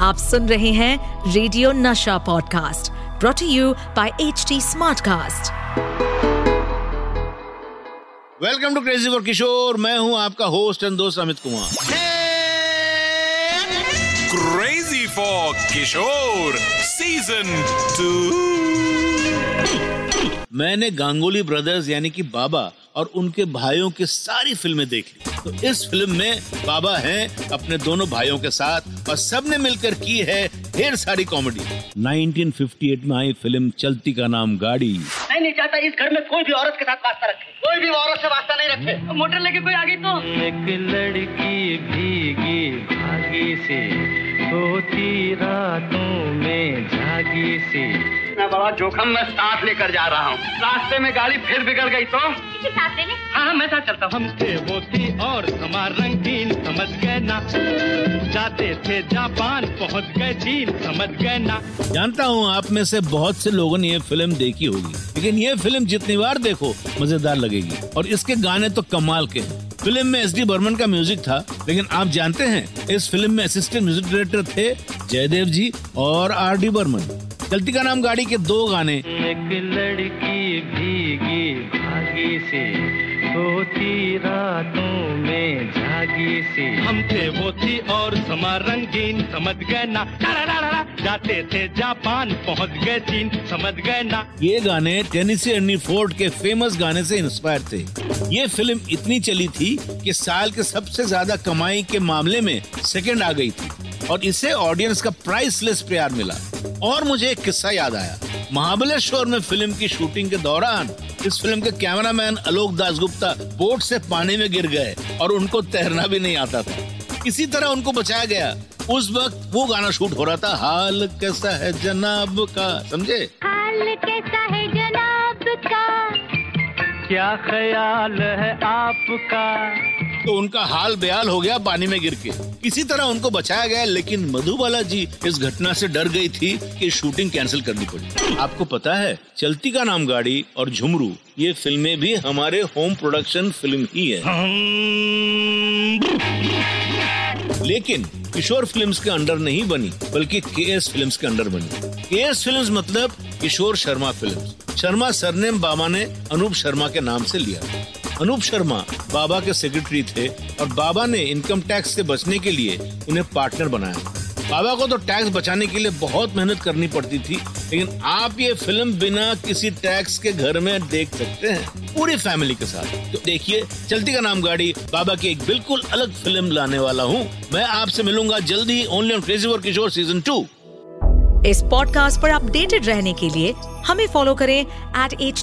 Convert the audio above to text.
आप सुन रहे हैं रेडियो नशा podcast brought you by H T smartcast welcome to crazy for Kishore मैं हूँ आपका होस्ट एंड दोस्त Amit Kumar. Crazy for Kishore season two मैंने गांगुली ब्रदर्स यानी कि बाबा और उनके भाइयों की सारी फ़िल्में देख ली। तो इस फ़िल्म में बाबा हैं अपने दोनों भाइयों के साथ और सबने मिलकर की है ढेर सारी कॉमेडी। 1958 में आई फ़िल्म चलती का नाम गाड़ी। मैं नहीं चाहता इस घर में कोई भी औरत के साथ वास्ता रखे। कोई भी औरत से वास्ता नहीं रखे। मोटर लेके कोई आ गई तो। एक लड़की भीगी भागी सी सोती रातों में जागी सी। इतना बड़ा जोखम मैं साथ लेकर जा रहा हूँ। रास्ते में गाड़ी फिर बिगड़ गई तो? साथ लेने? हाँ हाँ मैं साथ चलता हूँ। हम थे वो थी और हमार रंगीन समझ गए ना? जाते थे जापान पहुँच गए चीन समझ गए ना? जानता हूँ आप में से बहुत से लोगों ने ये फ़िल्म देखी होगी लेकिन ये फ़िल्म जितनी बार देखो मज़ेदार लगेगी। और इसके गाने तो कमाल के हैं। फ़िल्म में एस डी बर्मन का म्यूज़िक था लेकिन आप जानते हैं इस फ़िल्म में असिस्टेंट म्यूज़िक डायरेक्टर थे जयदेव जी और आर डी बर्मन। चलती का नाम गाड़ी के दो गाने। एक लड़की भीगी भागी सी सोती रातों में जागी सी। हम थे वो थी और समा रंगीन समझ गए ना। जाते थे जापान पहुँच गए चीन समझ गए ना। ये गाने टेनिसी अन्नी फोर्ड के फ़ेमस गाने से इंस्पायर थे। ये फ़िल्म इतनी चली थी कि साल के सबसे ज़्यादा कमाई के मामले में सेकंड आ गई थी। और इसे ऑडियंस का प्राइसलेस प्यार मिला। और मुझे एक किस्सा याद आया। महाबलेश्वर में फ़िल्म की शूटिंग के दौरान इस फ़िल्म के कैमरामैन आलोक दासगुप्ता बोट से पानी में गिर गए और उनको तैरना भी नहीं आता था। इसी तरह उनको बचाया गया। उस वक्त वो गाना शूट हो रहा था हाल कैसा है जनाब का समझे? हाल कैसा है जनाब का? क्या ख्याल है आपका? तो उनका हाल बेहाल हो गया पानी में गिर के। इसी तरह उनको बचाया गया, लेकिन मधुबाला जी इस घटना से डर गई थी कि शूटिंग कैंसिल करनी पड़ी। आपको पता है, चलती का नाम गाड़ी और झुमरू, ये फ़िल्में भी हमारे होम प्रोडक्शन फ़िल्म ही है। लेकिन किशोर फिल्म्स के अंडर नहीं बनी, बल्कि के एस फ़िल्म के अंडर बनी। के एस फ़िल्म मतलब किशोर शर्मा फ़िल्म शर्मा सरनेम बाबा ने, अनूप शर्मा के नाम से लिया। अनूप शर्मा बाबा के सेक्रेटरी थे और बाबा ने इनकम टैक्स से बचने के लिए उन्हें पार्टनर बनाया। बाबा को तो टैक्स बचाने के लिए बहुत मेहनत करनी पड़ती थी, लेकिन आप ये फ़िल्म बिना किसी टैक्स के घर में देख सकते हैं पूरी फैमिली के साथ। तो देखिए, चलती का नाम गाड़ी, बाबा की एक बिल्कुल अलग फ़िल्म लाने वाला हूँ। मैं आपसे मिलूँगा जल्दी only on crazy for Kishore season two इस पॉडकास्ट पर अपडेटेड रहने के लिए हमें फॉलो करें एट एच